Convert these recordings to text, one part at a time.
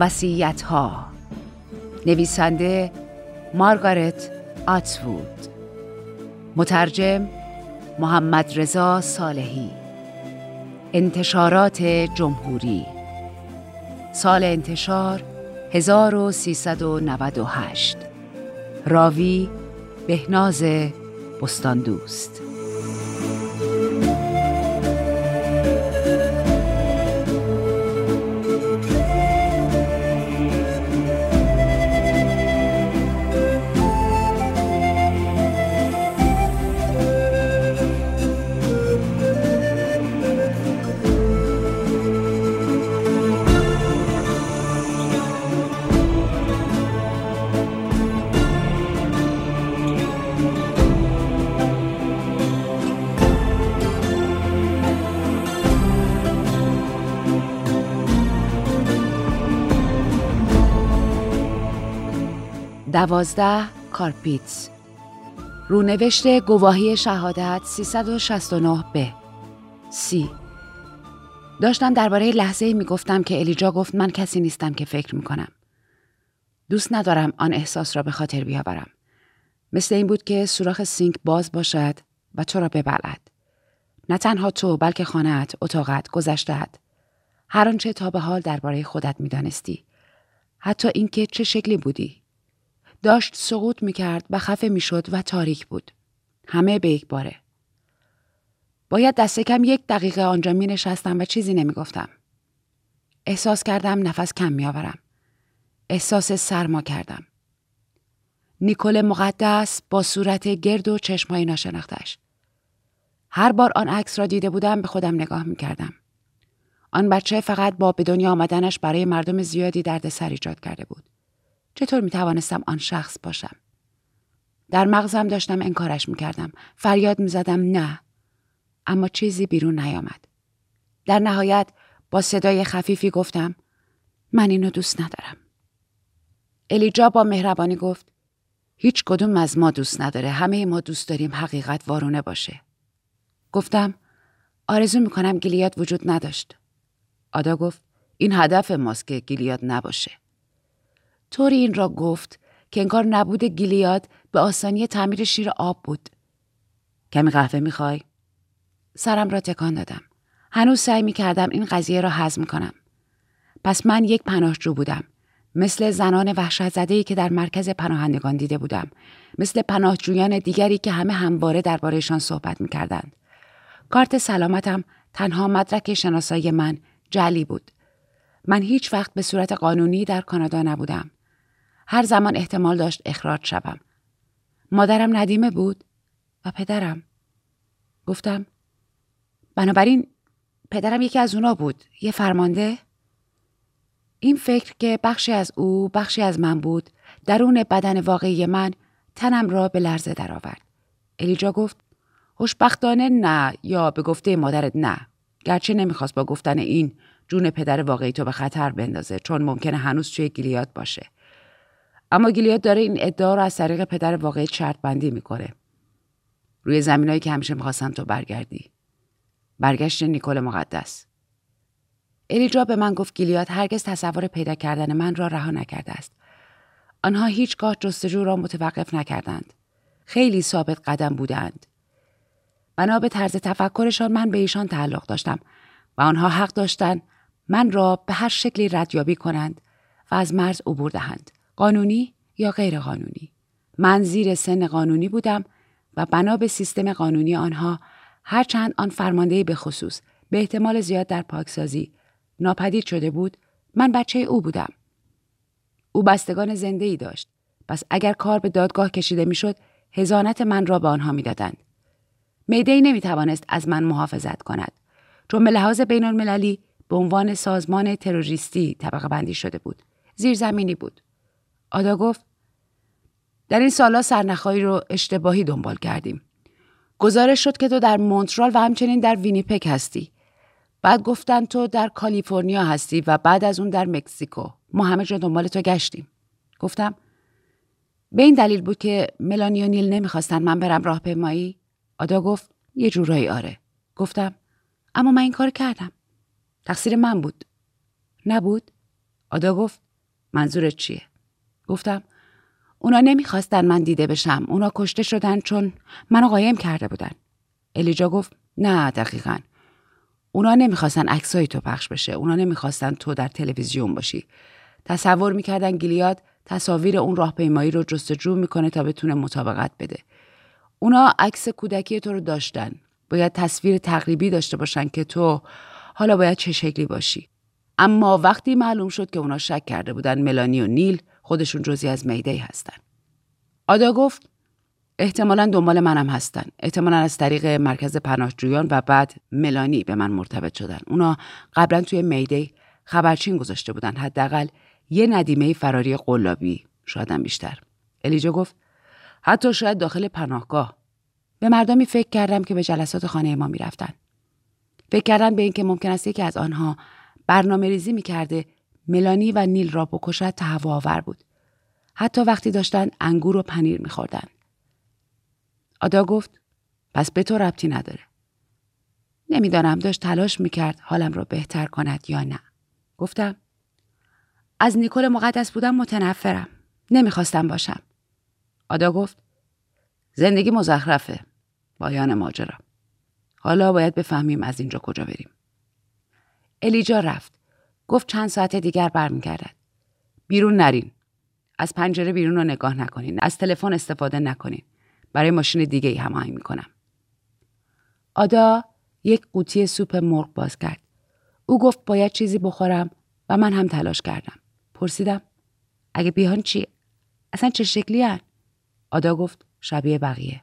وسیعت ها نویسنده مارگارت آتوود مترجم محمد رضا صالحی. انتشارات جمهوری. سال انتشار 1398 راوی بهناز بستاندوست. دوازده کارپیتس رونوشت گواهی شهادت 369 به سی داشتم درباره لحظه می گفتم که الیجا گفت من کسی نیستم که فکر می کنم. دوست ندارم آن احساس را به خاطر بیاورم. مثل این بود که سوراخ سینک باز باشد و تو را ببلد. نه تنها تو بلکه خانهت، اتاقت، گذشتهت. هر آنچه تا به حال درباره خودت می‌دانستی. حتی اینکه چه شکلی بودی، داشت سقوط می کرد و خفه می شد و تاریک بود. همه به یک باره. باید دست کم یک دقیقه آنجا می نشستم و چیزی نمی گفتم. احساس کردم نفس کم می آورم. احساس سرما کردم. نیکول مقدس با صورت گرد و چشمهای ناشناختش. هر بار آن عکس را دیده بودم به خودم نگاه می کردم. آن بچه فقط با به دنیا آمدنش برای مردم زیادی دردسر ایجاد کرده بود. چطور می توانستم آن شخص باشم؟ در مغزم داشتم انکارش می کردم. فریاد می زدم نه. اما چیزی بیرون نیامد. در نهایت با صدای خفیفی گفتم من اینو دوست ندارم. الیجا با مهربانی گفت هیچ کدوم از ما دوست نداره. همه ما دوست داریم حقیقت وارونه باشه. گفتم آرزو می‌کنم گلیاد وجود نداشت. آدا گفت این هدف ماست که گلیاد نباشه. طوری این را گفت که انگار نبود گیلیاد به آسانی تعمیر شیر آب بود. کمی قهوه می‌خوای؟ سرم را تکان دادم. هنوز سعی می کردم این قضیه را هضم کنم. پس من یک پناهجو بودم. مثل زنان وحشت زده که در مرکز پناهندگان دیده بودم. مثل پناهجویان دیگری که همه همواره دربارهشان صحبت می کردند. کارت سلامتم تنها مدرک شناسایی من جلی بود. من هیچ وقت به صورت قانونی در کانادا نبودم. هر زمان احتمال داشت اخراج شوم. مادرم ندیمه بود و پدرم. گفتم بنابراین پدرم یکی از اونا بود. یه فرمانده؟ این فکر که بخشی از او بخشی از من بود درون بدن واقعی من تنم را به لرزه درآورد. الیجا گفت خوشبختانه نه یا به گفته مادرت نه. گرچه نمی‌خواست با گفتن این جون پدر واقعی تو به خطر بندازه چون ممکنه هنوز توی گیلیاد باشه. اما گیلیاد داره این ادعا رو از طریق پدر واقعی شرط بندی می‌کنه. روی زمینایی که همیشه می‌خواستن تو برگردی. برگشت نیکول مقدس. الیجا به من گفت گیلیاد هرگز تصور پیدا کردن من را رها نکرده است. آنها هیچگاه جستجو را متوقف نکردند. خیلی ثابت قدم بودند. بنا به طرز تفکرشان من به ایشان تعلق داشتم و آنها حق داشتند من را به هر شکلی ردیابی کنند و از مرز عبور دهند. قانونی یا غیر قانونی. من زیر سن قانونی بودم و بنا به سیستم قانونی آنها هرچند آن فرمانده به خصوص به احتمال زیاد در پاکسازی ناپدید شده بود من بچه او بودم. او بستگان زنده ای داشت. پس اگر کار به دادگاه کشیده می‌شد هزانت من را به آنها می‌دادند. میدی نمی توانست از من محافظت کند چون به لحاظ بین المللی به عنوان سازمان تروریستی طبقه بندی شده بود. زیرزمینی بود. آدا گفت در این سالا سرنخهایی رو اشتباهی دنبال کردیم. گزارش شد که تو در مونترال و همچنین در وینیپک هستی. بعد گفتن تو در کالیفرنیا هستی و بعد از اون در مکزیکو. ما همه جا دنبال تو گشتیم. گفتم به این دلیل بود که ملانی و نیل نمی‌خواستن من برم راهپیمایی. آدا گفت یه جورایی آره. گفتم اما من این کار کردم. تقصیر من بود. نبود؟ آدا گفت منظورت چیه؟ گفتم اونا نمی‌خواستن من دیده بشم. اونا کشته شدن چون منو قایم کرده بودن. الیجا گفت نه دقیقا. اونا نمی‌خواستن عکسای تو پخش بشه. اونا نمی‌خواستن تو در تلویزیون باشی. تصور می‌کردن گیلیاد تصاویر اون راهپیمایی رو جستجو می‌کنه تا بتونه مطابقت بده. اونا عکس کودکی تو رو داشتن. باید تصویر تقریبی داشته باشن که تو حالا باید چه شکلی باشی. اما وقتی معلوم شد که اونا شک کرده بودن ملانی و نیل خودشون جزی از میدی هستن. آدا گفت احتمالا دنبال منم هستن. احتمالا از طریق مرکز پناهجویان و بعد ملانی به من مرتبط شدن. اونا قبلا توی میدی خبرچین گذاشته بودن. حداقل یه ندیمه فراری قلابی شایدم بیشتر. الیجا گفت حتی شاید داخل پناهگاه. به مردمی فکر کردم که به جلسات خانه ما می‌رفتن. فکر کردن به اینکه ممکن است یکی از آنها برنامه ریزی می‌کرده ملانی و نیل را بکشد تهوع بود. حتی وقتی داشتن انگور و پنیر میخوردن. آدا گفت پس به تو ربطی نداره. نمی‌دانم داشت تلاش می‌کرد حالم را بهتر کند یا نه. گفتم از نیکل مقدس بودم متنفرم. نمی‌خواستم باشم. آدا گفت زندگی مزخرفه. بایان ماجرا. حالا باید بفهمیم از اینجا کجا بریم. الیجا رفت. گفت چند ساعت دیگر برمیگردد. بیرون نرین. از پنجره بیرون رو نگاه نکنین. از تلفن استفاده نکنین. برای ماشین دیگه ای هماهنگ می‌کنم. آدا یک قوطی سوپ مرغ باز کرد. او گفت باید چیزی بخورم و من هم تلاش کردم. پرسیدم اگه بیهان چی؟ اصلا چه شکلی هن؟ آدا گفت شبیه بقیه.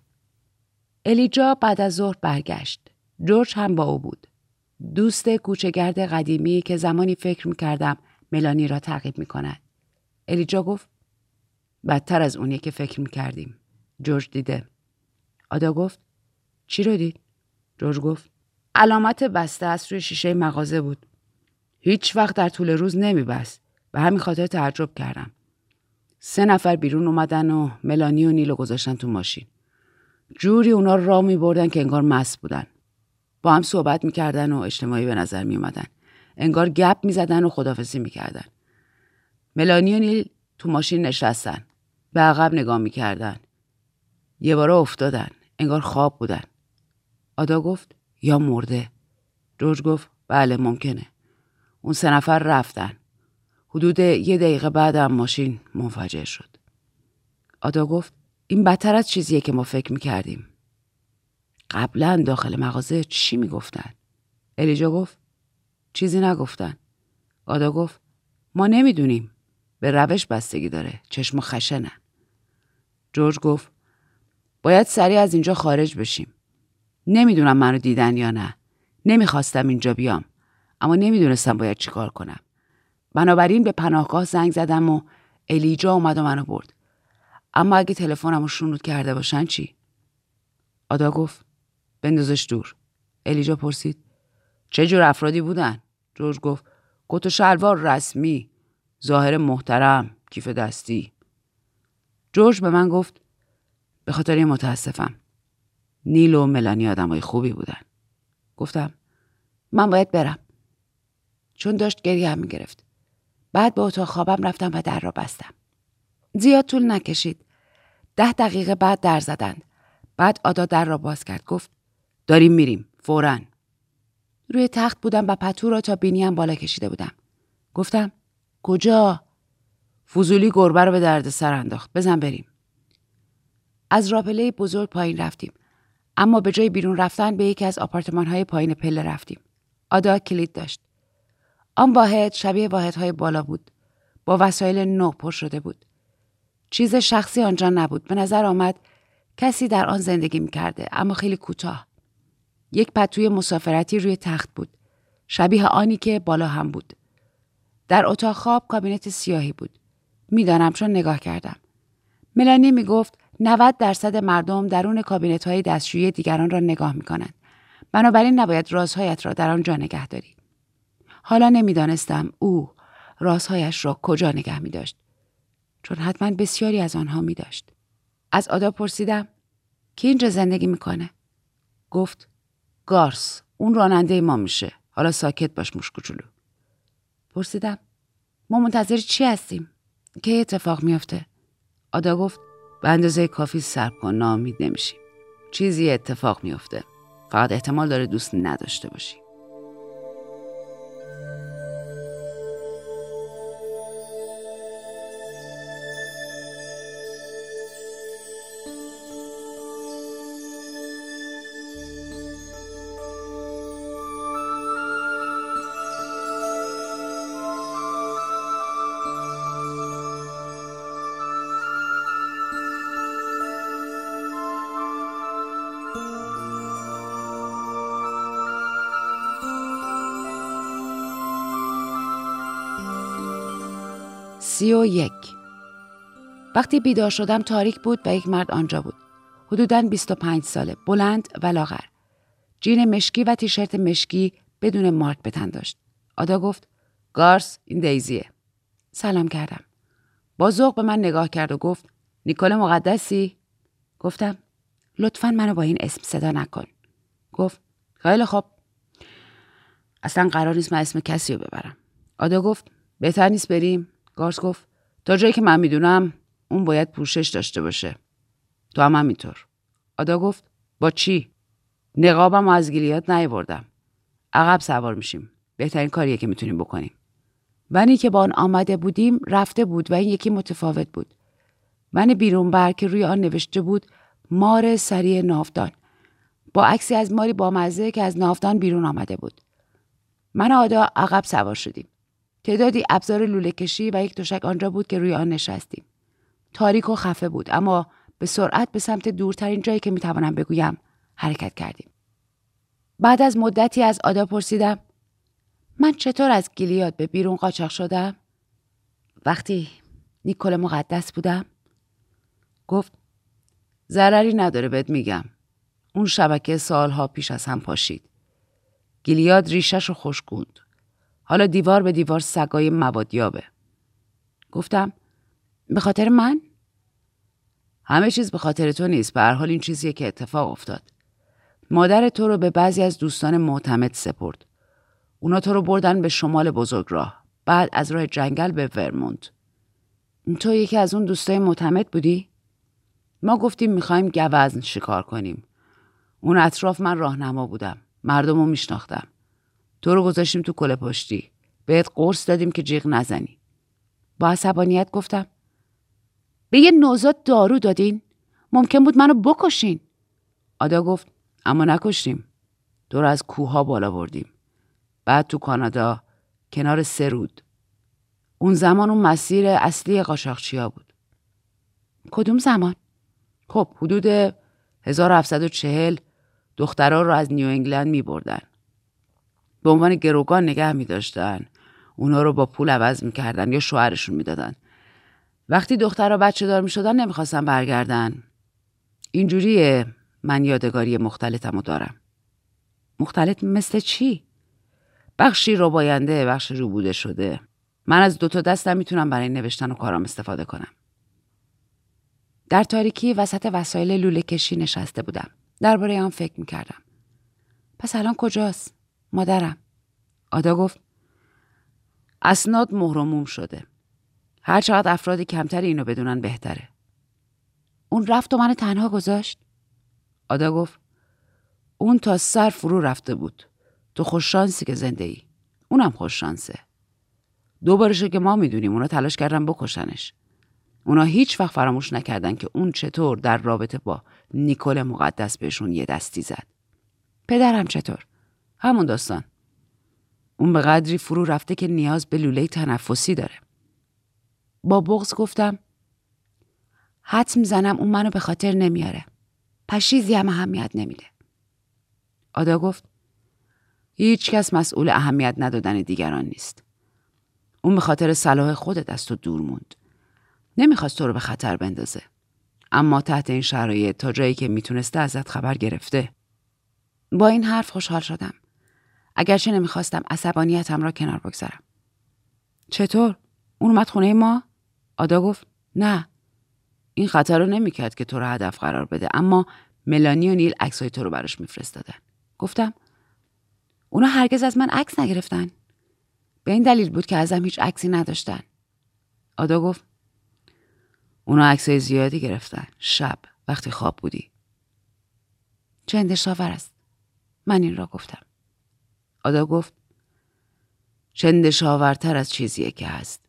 الیجا بعد از ظهر برگشت. جورج هم با او بود. دوست کوچگرد قدیمی که زمانی فکر می‌کردم ملانی را تعقیب می‌کند. الیجا گفت بدتر از اونی که فکر می‌کردیم. جورج دیده. آدا گفت چی رو دید؟ جورج گفت علامت بسته از روی شیشه مغازه بود. هیچ وقت در طول روز نمیبست و همین خاطر تعجب کردم. سه نفر بیرون اومدن و ملانی و نیلو گذاشتن تو ماشین. جوری اونا را می بردن که انگار مس بودن. با هم صحبت می‌کردن و اجتماعی به نظر می اومدن. انگار گپ می‌زدن و خدافزی می‌کردن. ملانی و نیل تو ماشین نشستن. به عقب نگاه می‌کردن. یه باره افتادن. انگار خواب بودن. آدا گفت یا مرده. جورج گفت بله ممکنه. اون سه نفر رفتن. حدود یه دقیقه بعدم ماشین منفجر شد. آدا گفت این بدتر از چیزیه که ما فکر می‌کردیم. قبلا داخل مغازه چی می‌گفتن؟ الیجا گفت چیزی نگفتن. آدا گفت ما نمی‌دونیم. به روش بستگی داره. چشم خشنن. جورج گفت باید سریع از اینجا خارج بشیم. نمی‌دونم منو دیدن یا نه. نمی‌خواستم اینجا بیام. اما نمی‌دونستم باید چیکار کنم. بنابراین به پناهگاه زنگ زدم و الیجا اومد و منو برد. اما اگه تلفنم رو شنود کرده باشن چی؟ آدا گفت بندازش دور. الیجا پرسید چه جور افرادی بودن؟ جورج گفت کت و شلوار رسمی ظاهر محترم کیف دستی جورج به من گفت به خاطر این متاسفم نیل و ملانی آدمای خوبی بودن گفتم من باید برم چون داشت گریه هم می‌گرفت بعد به اتاق خوابم رفتم و در را بستم زیاد طول نکشید. ده دقیقه بعد در زدند. بعد آدا در را باز کرد گفت داریم میریم فورا. روی تخت بودم و پتو را تا بینیم بالا کشیده بودم. گفتم کجا؟ فضولی گربه رو به درد سر انداخت. بزن بریم. از راپله بزرگ پایین رفتیم. اما به جای بیرون رفتن به یکی از آپارتمان های پایین پله رفتیم. آدا کلید داشت. آن واحد شبیه واحدهای بالا بود. با وسایل نو پر شده بود. چیز شخصی آنجا نبود. به نظر آمد کسی در آن زندگی می کرده اما خیلی کوتاه. یک پتوی مسافرتی روی تخت بود شبیه آنی که بالا هم بود در اتاق خواب کابینت سیاهی بود می‌دانم چون نگاه کردم ملانی می گفت 90 درصد مردم درون کابینت های دستشویی دیگران را نگاه می کنند. بنابراین نباید رازهایت را در آنجا نگه داری. حالا نمی‌دانستم او رازهایش را کجا نگه می داشت. چون حتما بسیاری از آنها می داشت. از آدا پرسیدم کی اینجا زندگی می‌کنه؟ گفت گارس اون راننده ما میشه. حالا ساکت باش موش کوچولو. پرسیدم ما منتظر چی هستیم؟ که اتفاق میافته؟ آدا گفت به اندازه کافی سرب کن نامید نمیشیم. چیزی اتفاق میافته. فقط احتمال داره دوست نداشته باشی. سی و یک وقتی بیدار شدم تاریک بود و یک مرد آنجا بود. حدوداً 25 ساله، بلند و لاغر. جین مشکی و تیشرت مشکی بدون مارک به تن داشت. آدا گفت گارس این دیزیه. سلام کردم. با ذوق به من نگاه کرد و گفت نیکول مقدسی؟ گفتم لطفا منو با این اسم صدا نکن. گفت خیلی خوب. اصلا قرار نیست من اسم کسی رو ببرم. آدا گفت بهتر نیست بریم؟ گارس گفت تا جایی که من می‌دونم اون باید پوشش داشته باشه. تو هم همینطور. آدا گفت با چی؟ نقابم از گیلیات نیاوردم. عقب سوار میشیم. بهترین کاریه که می‌تونیم بکنیم. ونی که با آن آمده بودیم رفته بود و این یکی متفاوت بود. ون بیرون بر که روی آن نوشته بود مار سری نافدان. با عکسی از ماری با مزه که از نافدان بیرون آمده بود. من آدا عقب سوار شدیم. تعدادی ابزار لوله کشی و یک تشک آنجا بود که روی آن نشستیم. تاریک و خفه بود اما به سرعت به سمت دورترین جایی که می‌توانم بگویم حرکت کردیم. بعد از مدتی از آدا پرسیدم من چطور از گیلیاد به بیرون قاچاق شدم؟ وقتی نیکل مقدس بودم؟ گفت ضرری نداره بهت میگم. اون شبکه سالها پیش از هم پاشید. گیلیاد ریشش رو خوشگوند. حالا دیوار به دیوار سگای موادیابه. گفتم به خاطر من؟ همه چیز به خاطر تو نیست. به هر حال این چیزیه که اتفاق افتاد. مادر تو رو به بعضی از دوستان معتمد سپرد. اونا تو رو بردن به شمال بزرگ راه. بعد از راه جنگل به ورمونت. تو یکی از اون دوستای معتمد بودی؟ ما گفتیم می‌خوایم گوزن شکار کنیم. اون اطراف من راهنما بودم. مردم رو میشناختم. تو رو گذاشتیم تو کل پشتی. بهت قرص دادیم که جیغ نزنی. با عصبانیت گفتم به یه نوزاد دارو دادین؟ ممکن بود منو بکشین. آدا گفت اما نکشتیم. تو رو از کوها بالا بردیم. بعد تو کانادا کنار سرود. اون زمان اون مسیر اصلی قاچاقچیا بود. کدوم زمان؟ خب حدود 1740 دخترها رو از نیو انگلند می بردن. به عنوان گروگان نگه می داشتن. اونا رو با پول عوض می‌کردن یا شوهرشون می‌دادن. وقتی دخترها بچه دار می شدن نمی‌خواستن برگردن. اینجوریه من یادگاری مختلطمو دارم. مختلط مثل چی؟ بخشی رو باینده بخش رو بوده شده. من از دوتا دستم می‌تونم برای نوشتن و کارام استفاده کنم. در تاریکی وسط وسایل لوله کشی نشسته بودم. درباره آن فکر می‌کردم. پس الان کجاست؟ مادرم. آدا گفت اسناد مهرموم شده. هر چقدر افراد کمتری اینو بدونن بهتره. اون رفت و منو تنها گذاشت؟ آدا گفت اون تا سر فرو رفته بود. تو خوششانسی که زنده ای. اونم خوششانسه. دوبارشه که ما می‌دونیم اونا تلاش کردن بکشنش. اونا هیچ وقت فراموش نکردن که اون چطور در رابطه با نیکل مقدس بهشون یه دستی زد. پدرم چطور؟ همون داستان. اون به قدری فرو رفته که نیاز به لوله تنفسی داره. با بغز گفتم حد می‌زنم اون منو به خاطر نمیاره. پشیزی هم اهمیت نمیده. آدا گفت هیچ کس مسئول اهمیت ندادن دیگران نیست. اون به خاطر صلاح خودت از تو دور موند. نمی‌خواست تو رو به خطر بندازه. اما تحت این شرایط تا جایی که می‌تونسته ازت خبر گرفته. با این حرف خوشحال شدم. اگرچه نمی‌خواستم عصبانیتم را کنار بگذارم. چطور؟ اون اومد خونه ما؟ آدا گفت نه. این خطر رو نمی‌کرد که تو رو هدف قرار بده اما ملانی و نیل عکسای تو رو براش میفرستادن. گفتم اونا هرگز از من عکس نگرفتن. به این دلیل بود که ازم هیچ عکسی نداشتن. آدا گفت اونا عکسای زیادی گرفتن. شب وقتی خواب بودی. چه اندشاور است. من این را گفتم. آدا گفت چندشاورتر از چیزیه که هست.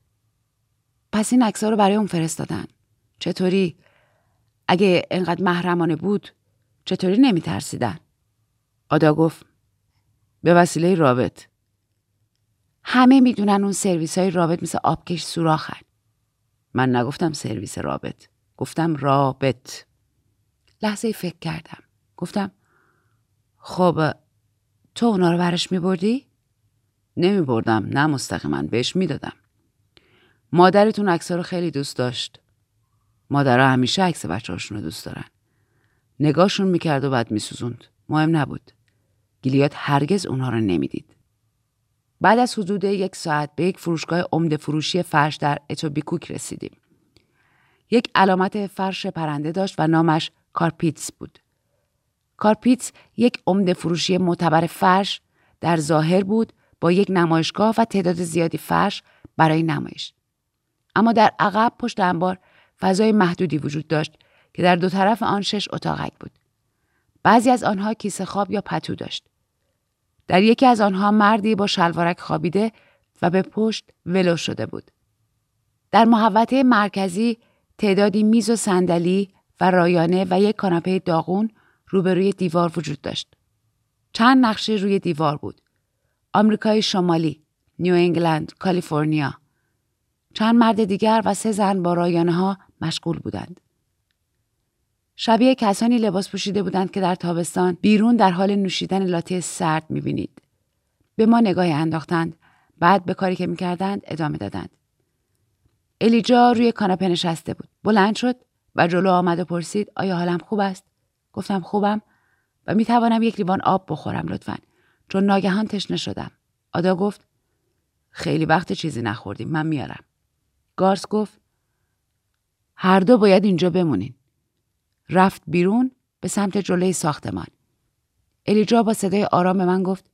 پس این عکس‌ها رو برای اون فرستادن. چطوری؟ اگه انقدر محرمانه بود چطوری نمی ترسیدن؟ آدا گفت به وسیله رابط. همه می‌دونن اون سرویس های رابط مثل آبکش سوراخن. من نگفتم سرویس رابط. گفتم رابط. لحظه فکر کردم. گفتم خب تو اونا رو برش می بردی؟ نمی بردم. نه مستقیما بهش می‌دادم. مادرتون عکس رو خیلی دوست داشت. مادرها همیشه عکس بچه رو دوست دارن. نگاهشون می‌کرد و بعد میسوزوند. مهم نبود. گیلیات هرگز اونها رو نمی‌دید. بعد از حدود یک ساعت به یک فروشگاه عمده فروشی فرش در اتوبیکوک رسیدیم. یک علامت فرش پرنده داشت و نامش کارپیتس بود. کارپیتس یک عمده فروشی معتبر فرش در ظاهر بود با یک نمایشگاه و تعداد زیادی فرش برای نمایش. اما در عقب پشت انبار فضای محدودی وجود داشت که در دو طرف آن شش اتاقک بود. بعضی از آنها کیسه خواب یا پتو داشت. در یکی از آنها مردی با شلوارک خوابیده و به پشت ولو شده بود. در محوطه مرکزی تعدادی میز و صندلی و رایانه و یک کاناپه داغون روبروی دیوار وجود داشت. چند نقشه روی دیوار بود. آمریکای شمالی، نیو انگلند، کالیفرنیا. چند مرد دیگر و سه زن با رایانه ها مشغول بودند. شبیه کسانی لباس پوشیده بودند که در تابستان بیرون در حال نوشیدن لاته سرد می‌بینید. به ما نگاهی انداختند. بعد به کاری که می‌کردند ادامه دادند. الیجا روی کاناپه نشسته بود. بلند شد و جلو آمد و پرسید آیا حالم خوب است؟ گفتم خوبم و می توانم یک لیوان آب بخورم لطفا چون ناگهان تشنه شدم. آدا گفت خیلی وقت چیزی نخوردیم من میارم. گارس گفت هر دو باید اینجا بمونین. رفت بیرون به سمت جلوی ساختمان. الیجا با صدای آرام به من گفت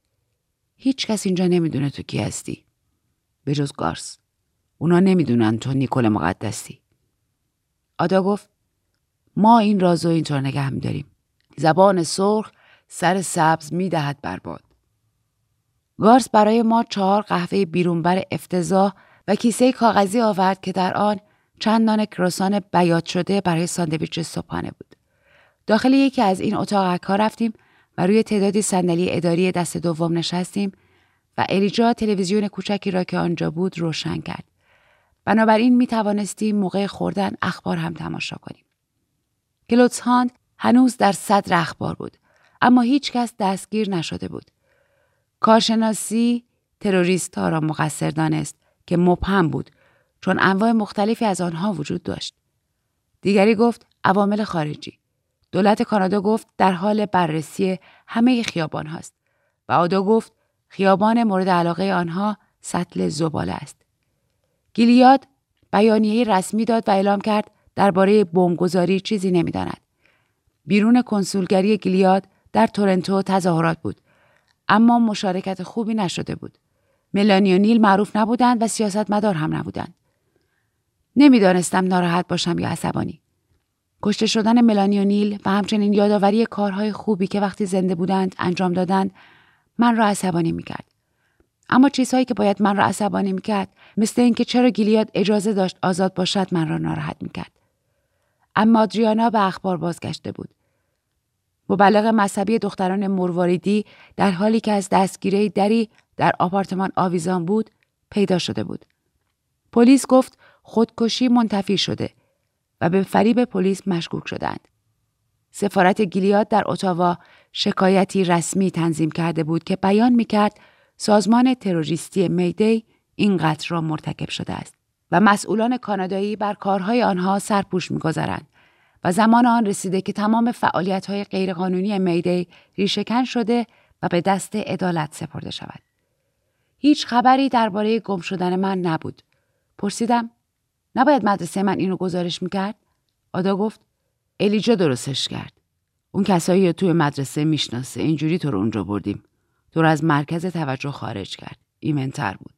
هیچ کس اینجا نمی‌دونه تو کی هستی. به جز گارس. اونا نمی‌دونن تو نیکل مقدسی. آدا گفت ما این رازو اینطور نگه میداریم. زبان سرخ سر سبز می‌دهد بر باد. گارس برای ما چهار قهوه بیرونبر افتضاح و کیسه کاغذی آورد که در آن چند نان کروسان بیات شده برای ساندویچ صبحانه بود. داخل یکی از این اتاقک ها رفتیم و روی تعدادی صندلی اداری دست دوم نشستیم و الیجا تلویزیون کوچکی را که آنجا بود روشن کرد. بنابراین می توانستیم موقع خوردن اخبار هم تماشا کنیم. کلوتسهاند هنوز در صدر اخبار بود اما هیچ کس دستگیر نشده بود. کارشناسی تروریست ها را مقصر دانست که مبهم بود چون انواع مختلفی از آنها وجود داشت. دیگری گفت عوامل خارجی. دولت کانادا گفت در حال بررسی همه خیابان هاست و آدا گفت خیابان مورد علاقه آنها سطل زباله است. گیلیاد بیانیه رسمی داد و اعلام کرد درباره بمبگذاری چیزی نمی‌داند. بیرون کنسولگری گیلیاد در تورنتو تظاهرات بود اما مشارکت خوبی نشده بود. ملانی و نیل معروف نبودند و سیاستمدار هم نبودند. نمی‌دانستم ناراحت باشم یا عصبانی. کشته شدن ملانی و نیل و همچنین یادآوری کارهای خوبی که وقتی زنده بودند انجام دادند من را عصبانی می‌کرد. اما چیزهایی که باید من را عصبانی می‌کرد مثل اینکه چرا گیلیاد اجازه داشت آزاد باشد من را ناراحت می‌کرد. اما آدریانا به اخبار بازگشته بود. مبلغ مذهبی دختران مرواریدی در حالی که از دستگیره دری در آپارتمان آویزان بود پیدا شده بود. پلیس گفت خودکشی منتفی شده و به فریب پلیس مشکوک شدند. سفارت گیلیاد در اتاوا شکایتی رسمی تنظیم کرده بود که بیان می‌کرد سازمان تروریستی میدی این قتل را مرتکب شده است و مسئولان کانادایی بر کارهای آنها سرپوش می‌گذارند و زمان آن رسیده که تمام فعالیت های غیرقانونی میدی ریشهکن شده و به دست عدالت سپرده شود. هیچ خبری درباره گم شدن من نبود. پرسیدم نباید مدرسه من اینو گزارش می‌کرد؟ آدا گفت الیجا درستش کرد. اون کسایی توی مدرسه می‌شناسه اینجوری تو رو اونجا بردیم. تو رو از مرکز توجه خارج کرد. ایمنتر بود.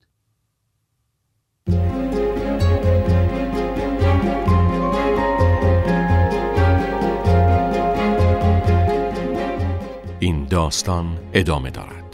داستان ادامه دارد.